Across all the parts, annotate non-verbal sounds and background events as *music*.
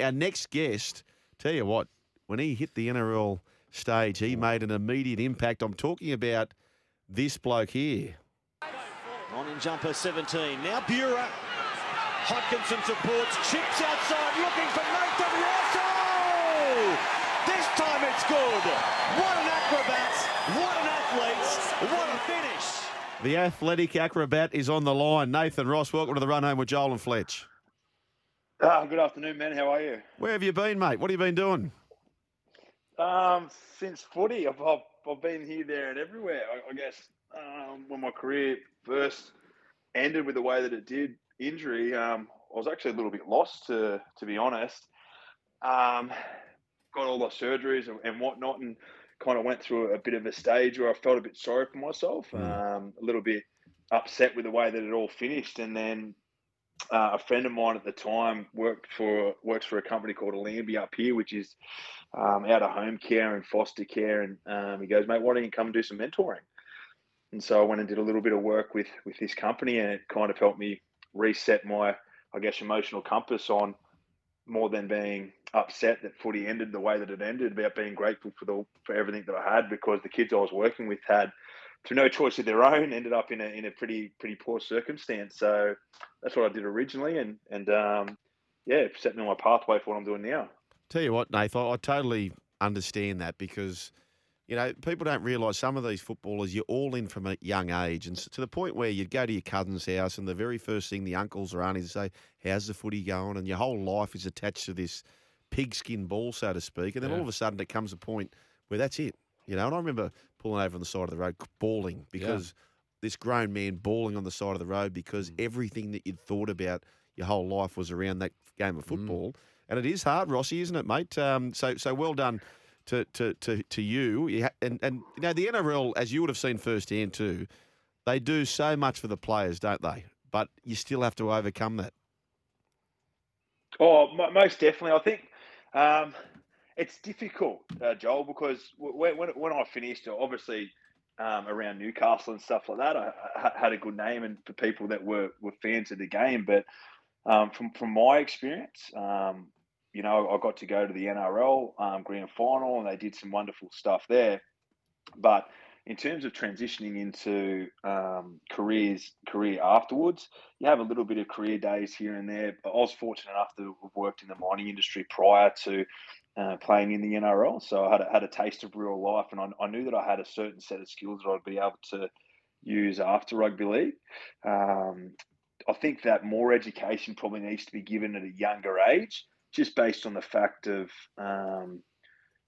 Our next guest, tell you what, when he hit the NRL stage, he made an immediate impact. I'm talking about this bloke here. On in jumper 17. Now Bura. Hodkinson supports. Chips outside looking for Nathan Rosso. This time it's good. What an acrobat. What an athlete. What a finish. The athletic acrobat is on the line. Nathan Ross, welcome to the run home with Joel and Fletch. Ah, good afternoon, man. How are you? Where have you been, mate? What have you been doing? Um, since footy, I've, I've, I've been here, there, and everywhere. I, I guess um, when my career first ended with the way that it did, injury, um, I was actually a little bit lost, to to be honest. Um, got all the surgeries and, and whatnot, and kind of went through a bit of a stage where I felt a bit sorry for myself, um, a little bit upset with the way that it all finished, and then uh, a friend of mine at the time worked for works for a company called Allambi up here, which is um, out of home care and foster care. And um, he goes, mate, why don't you come and do some mentoring? And so I went and did a little bit of work with with this company, and it kind of helped me reset my, I guess, emotional compass on more than being upset that footy ended the way that it ended, about being grateful for the for everything that I had because the kids I was working with had through no choice of their own, ended up in a in a pretty pretty poor circumstance. So that's what I did originally, and and um, yeah, set me on my pathway for what I'm doing now. Tell you what, Nathan, I totally understand that because you know people don't realise some of these footballers you're all in from a young age, and to the point where you'd go to your cousin's house, and the very first thing the uncles or aunties say, "How's the footy going?" and your whole life is attached to this pigskin ball, so to speak, and then all of a sudden it comes a point where that's it. You know, and I remember pulling over on the side of the road, bawling because this grown man bawling on the side of the road because Mm. everything that you'd thought about your whole life was around that game Mm. of football. And it is hard, Rossi, isn't it, mate? Um, so, so well done to to to, to you. you ha- and and you know the NRL, as you would have seen firsthand too, they do so much for the players, don't they? But you still have to overcome that. Oh, mo- most definitely. I think um, it's difficult, uh, Joel, because when when, when I finished, obviously um, around Newcastle and stuff like that, I, I had a good name and for people that were were fans of the game. But um, from from my experience, um, you know, I got to go to the NRL um, grand final, and they did some wonderful stuff there. But in terms of transitioning into um, careers, career afterwards, you have a little bit of career days here and there. But I was fortunate enough to have worked in the mining industry prior to uh, playing in the NRL, so I had a, had a taste of real life, and I, I knew that I had a certain set of skills that I'd be able to use after rugby league. Um, I think that more education probably needs to be given at a younger age, just based on the fact of um,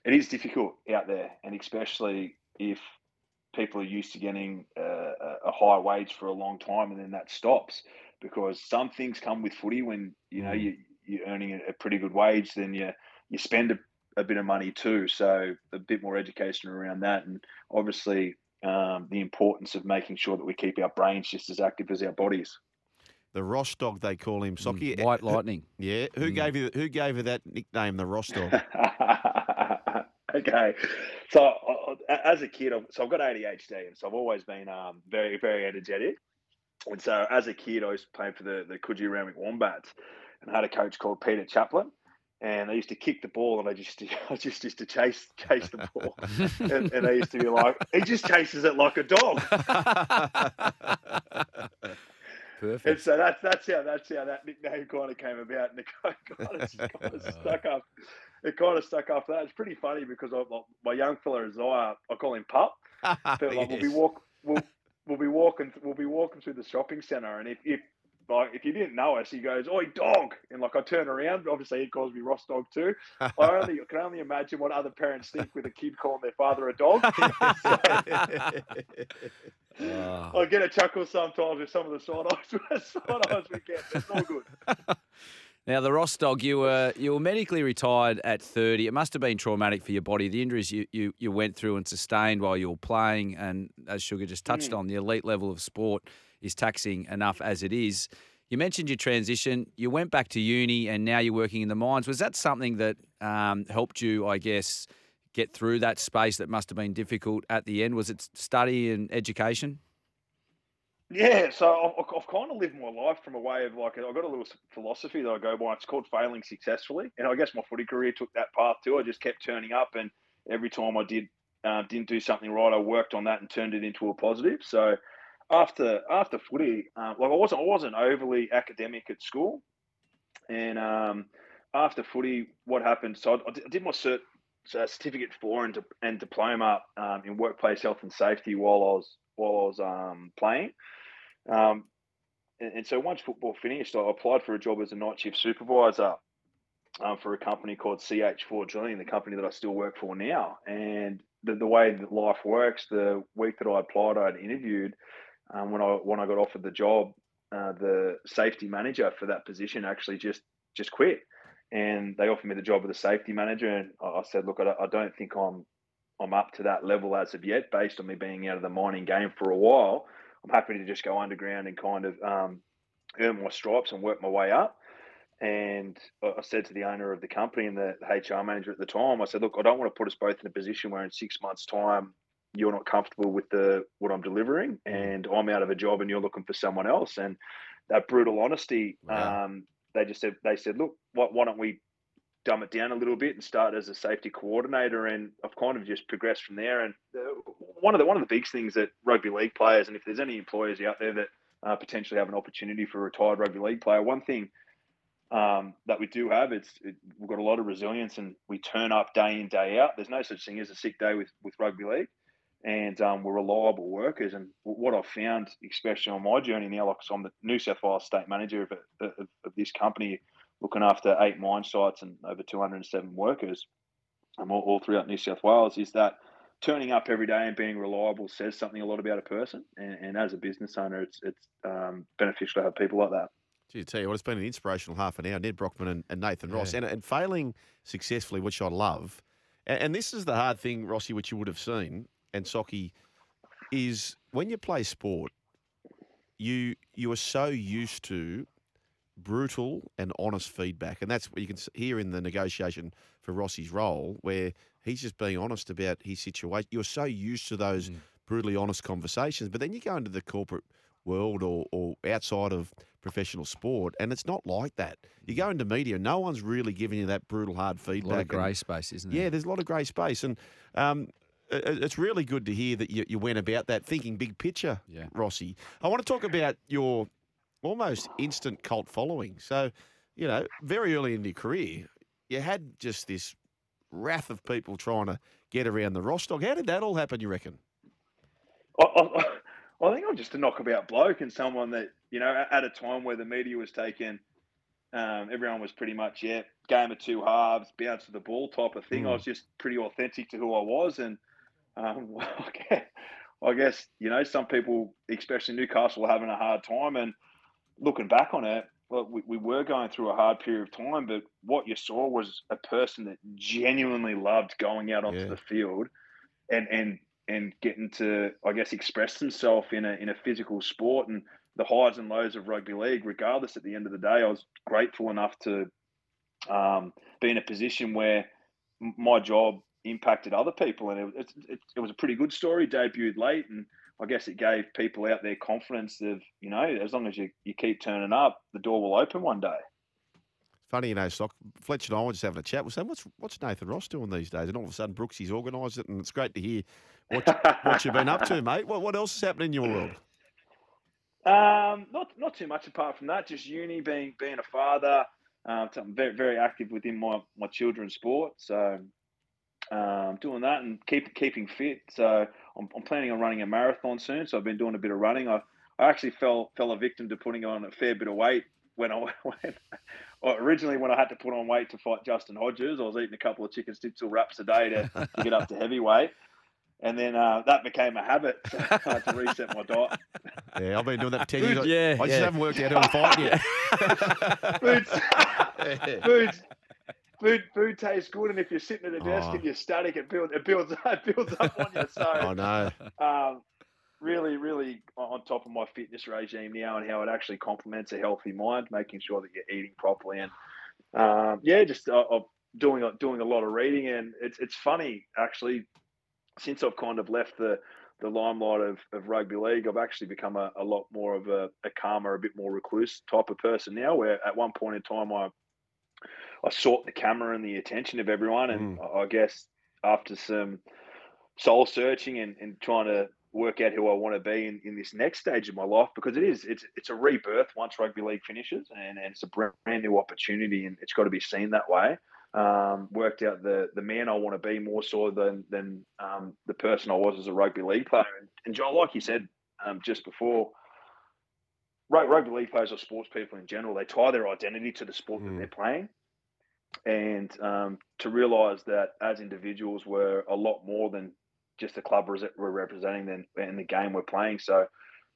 it is difficult out there, and especially if people are used to getting uh, a a high wage for a long time, and then that stops. Because some things come with footy when you know you you're earning a, a pretty good wage, then you you spend a, a bit of money too. So a bit more education around that, and obviously um, the importance of making sure that we keep our brains just as active as our bodies. The Ross dog, they call him, Socky. White Lightning. Yeah, who Mm. gave you who gave you that nickname, the Ross dog? *laughs* okay, so I- I- as a kid, I've- so I've got ADHD, and so I've always been um, very, very energetic. And so as a kid, I was playing for the the Coogee Randwick Wombats, and I had a coach called Peter Chaplin, and I used to kick the ball, and I just *laughs* I just used to chase chase the ball, and, and I used to be *laughs* like, he just chases it like a dog. Perfect. And so that's that's how that's how that nickname kind of came about, and it *laughs* kind of, kind of stuck up. It kind of stuck up. That it's pretty funny because I, my- my young fella Isaiah, I call him Pup. But like, we'll be Yes. walk we'll, we'll be walking we'll be walking through the shopping centre, and if if like if you didn't know us, he goes, "Oi, dog!" And like I turn around, obviously he calls me Ross Dog too. *laughs* I only can only imagine what other parents think with a kid calling their father a dog. *laughs* Ah. I get a chuckle sometimes with some of the side eyes, *laughs* side eyes we get. But it's all good. Now, the Ross dog, you were you were medically retired at 30. It must have been traumatic for your body. The injuries you, you, you went through and sustained while you were playing, and as Sugar just touched Mm. on, the elite level of sport is taxing enough as it is. You mentioned your transition. You went back to uni, and now you're working in the mines. Was that something that um, helped you, I guess, get through that space that must have been difficult at the end? Was it study and education? Yeah, so I've, I've kind of lived my life from a way of like I've got a little philosophy that I go by. It's called failing successfully, and I guess my footy career took that path too. I just kept turning up, and every time I did uh, didn't do something right, I worked on that and turned it into a positive. So after after footy, uh, like I wasn't I wasn't overly academic at school, and um, after footy, what happened? So I, I did- my cert, uh, certificate four and, and diploma um, in workplace health and safety while I was while I was um, playing. Um, and, and so once football finished, I applied for a job as a night shift supervisor um, for a company called CH4 Drilling, the company that I still work for now. And the, the way that life works, the week that I applied, I'd interviewed. Um, when I when I got offered the job, uh, the safety manager for that position actually just just quit, and they offered me the job of the safety manager. And I said, look, I don't- think I'm I'm up to that level as of yet, based on me being out of the mining game for a while. I'm happy to just go underground and kind of um, earn my stripes and work my way up. And I said to the owner of the company and the HR manager at the time, I said, look, I don't want to put us both in a position where in six months' time you're not comfortable with the what I'm delivering, and I'm out of a job and you're looking for someone else. And that brutal honesty, Wow. um, they just said, they said, look, why, why don't we dumb it down a little bit and start as a safety coordinator? And I've kind of just progressed from there. And uh, one of the one of the big things that rugby league players, and if there's any employers out there that uh, potentially have an opportunity for a retired rugby league player, one thing um, that we do have it's it, we've got a lot of resilience and we turn up day in day out. There's no such thing as a sick day with with rugby league, and um, we're reliable workers. And what I've found, especially on my journey now, like so I'm the New South Wales state manager of, of, of this company, looking after eight mine sites and over 207 workers, um, all, all throughout New South Wales, is that turning up every day and being reliable says something a lot about a person. And, and as a business owner, it's it's um, beneficial to have people like that. Gee, I tell you what, it's been an inspirational half an hour. Nedd Brockmann and, and Nathan Ross, Yeah. and, and failing successfully, which I love. And, and this is the hard thing, Rossi, which you would have seen, and Socky, is when you play sport, you you are so used to brutal and honest feedback, and that's what you can hear in the negotiation for Rossi's role, where he's just being honest about his situation. You're so used to those Mm. brutally honest conversations, but then you go into the corporate world or, or outside of professional sport, and it's not like that. You go into media, no one's really giving you that brutal, hard A feedback. lot of grey space, isn't there? yeah, there's a lot of grey space, and um, it's really good to hear that you, you went about that thinking big picture, Yeah. Rossi. I want to talk about your almost instant cult following. So, you know, very early in your career, you had just this wrath of people trying to get around the Ross dog. How did that all happen? You reckon? I, I, I think I'm just a knockabout bloke and someone that, you know, at- at a time where the media was taken, um, everyone was pretty much, yeah, game of two halves, bounce to the ball type of thing. I Mm. was just pretty authentic to who I was. And um, *laughs* I guess- I guess, you know, some people, especially Newcastle, were having a hard time. And looking back on it, well, we, we were going through a hard period of time, but what you saw was a person that genuinely loved going out onto Yeah. the field and and and getting to, I guess, express himself in a in a physical sport and the highs and lows of rugby league. Regardless, at the end of the day, I was grateful enough to um, be in a position where my job impacted other people, and it, it, it, it was a pretty good story. Debuted late, and I guess it gave people out there confidence of you know, as long as you, you keep turning up, the door will open one day. Funny, you know, Stock. Fletcher and I were just having a chat. We're saying, what's what's Nathan Ross doing these days? And all of a sudden, Brooksy's organised it, and it's great to hear what what you've been up to, *laughs* mate. What what else is happening in your world? Um, not not too much apart from that. Just uni, being being a father. Um, I'm very very active within my my children's sport. So um, doing that and keep keeping fit. So I'm, I'm planning on running a marathon soon. So I've been doing a bit of running. I I actually fell fell a victim to putting on a fair bit of weight when I *laughs* went. *laughs* Well, originally, when I had to put on weight to fight Justin Hodges, I was eating a couple of chicken schnitzel wraps a day to, *laughs* to get up to heavyweight. and then uh, that became a habit. So I had to reset my diet. Yeah, I've been doing that for 10 years. Yeah, I just yeah. haven't worked out how to fight yet. Food, food, food, food tastes good, and if you're sitting at a desk Oh. and you're static, it builds, it builds, *laughs* it builds up on you. So I know. um, really, really on top of my fitness regime now and how it actually complements a healthy mind, making sure that you're eating properly and um, yeah, just uh, doing a- doing a lot of reading. And it's it's funny actually, since I've kind of left the the limelight of, of rugby league, I've actually become a, a lot more of a, a calmer, a bit more recluse type of person now. Where at one point in time, I I sought the camera and the attention of everyone, and I I guess after some soul searching and, and trying to work out who I want to be in, in this next stage of my life because it is it's it's a rebirth once rugby league finishes and, and it's a brand new opportunity and it's got to be seen that way. Um, worked out the the man I want to be more so than than um, the person I was as a rugby league player. And, and Joel, like you said um, just before, rugby league players or sports people in general, they tie their identity to the sport Mm. that they're playing. And um, to realise that as individuals, we're a lot more than just the club we're representing and the game we're playing. So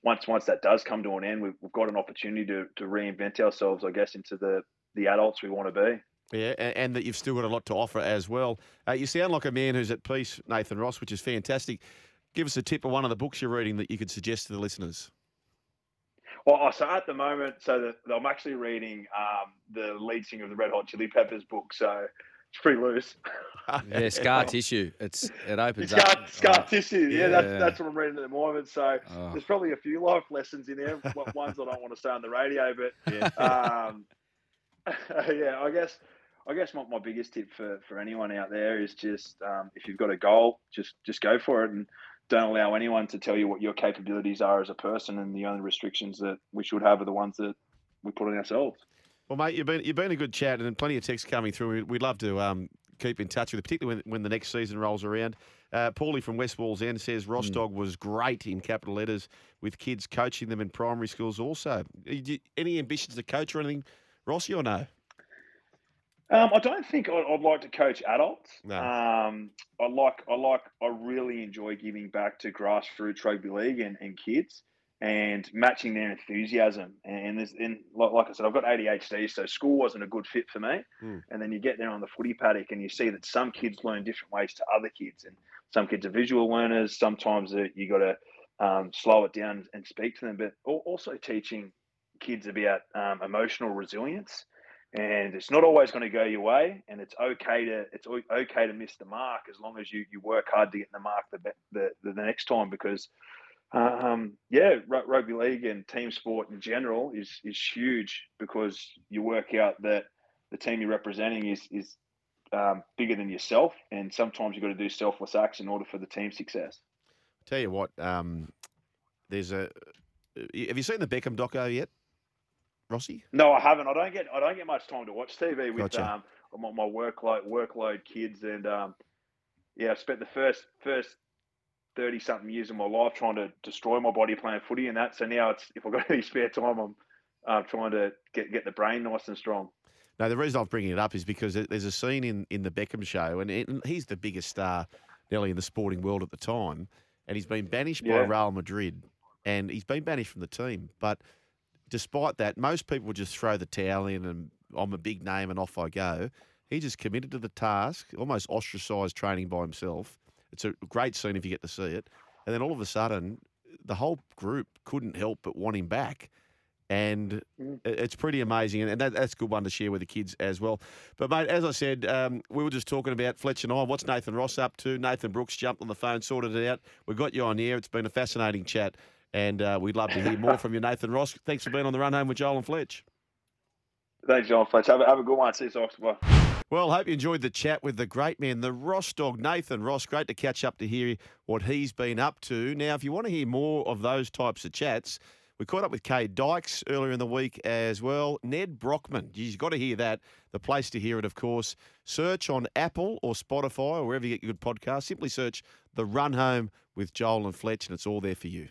once once that does come to an end, we've, we've got an opportunity to, to reinvent ourselves, I guess, into the the adults we want to be. Yeah, a- and that you've still got a lot to offer as well. Uh, you sound like a man who's at peace, Nathan Ross, which is fantastic. Give us a tip of one of the books you're reading that you could suggest to the listeners. Well, oh, so at the moment, so the, I'm actually reading um, the lead singer of the Red Hot Chili Peppers book, so it's pretty loose. *laughs* Yeah, scar tissue. It's it opens It's scar, up. scar Oh, tissue. Yeah, yeah. that's that's what I'm reading at the moment. So oh. there's probably a few life lessons in there. *laughs* one- Ones I don't want to say on the radio, but Yeah. um, *laughs* yeah, I guess I guess my, my biggest tip for, for anyone out there is just um, if you've got a goal, just just go for it and don't allow anyone to tell you what your capabilities are as a person. And the only restrictions that we should have are the ones that we put on ourselves. Well, mate, you've been you've been a good chat, and plenty of texts coming through. We- We'd love to um, keep in touch with you, particularly when, when the next season rolls around. Uh, Paulie from West Wallsend says Ross dog was great in capital letters with kids coaching them in primary schools. Also, you- any ambitions to coach or anything, Rossi, or no? Um, I don't think I'd, I'd like to coach adults. No. Um, I like, I like, I really enjoy giving back to grassroots rugby league and, and kids and matching their enthusiasm. And there's, and like, like I said, I've got ADHD, so school wasn't a good fit for me. Mm. And then you get there on the footy paddock and you see that some kids learn different ways to other kids, and some kids are visual learners. Sometimes uh, you got to um, slow it down and speak to them, but also teaching kids about um, emotional resilience and it's not always going to go your way and it's okay to it's okay to miss the mark as long as you you work hard to get the mark the the, the, next time because um, yeah rugby league and team sport in general is is huge because you work out that the team you're representing is is um, bigger than yourself and sometimes you've got to do selfless acts in order for the team success I Tell you what, um, there's a. Have you seen the Beckham doco yet, Rossi? No, I haven't. I don't get I don't get much time to watch TV with Gotcha. um my, my workload workload kids and um yeah, I spent the first first thirty something years of my life trying to destroy my body playing footy and that. So now it's if I've got *laughs* any spare time, I'm uh, trying to get get the brain nice and strong. Now the reason I'm bringing it up is because there's a scene in, in the Beckham show, and, it, and he's the biggest star, nearly in the sporting world at the time, and he's been banished by Real Madrid, and he's been banished from the team. But despite that, most people would just throw the towel in, and I'm a big name, and off I go. He just committed to the task, almost ostracised training by himself. It's a great scene if you get to see it, and then all of a sudden, the whole group couldn't help but want him back. And Mm. it's pretty amazing, and that, that's a good one to share with the kids as well. But mate, as I said, um, we were just talking about Fletch and I. What's Nathan Ross up to? Nathan Brooks jumped on the phone, sorted it out. We got you on here. It's been a fascinating chat, and uh, we'd love to hear more from you, Nathan Ross. Thanks for being on the run home with Joel and Fletch. Thanks, John Fletch. Have a, have a good one. See you, Sox. Bye. Well, hope you enjoyed the chat with the great man, the Ross dog, Nathan Ross. Great to catch up to hear what he's been up to. Now, if you want to hear more of those types of chats, we caught up with Kade Dykes earlier in the week as well. Nedd Brockmann, you've got to hear that. The place to hear it, of course. Search on Apple or Spotify or wherever you get your good podcasts. Simply search The Run Home with Joel and Fletch, and it's all there for you.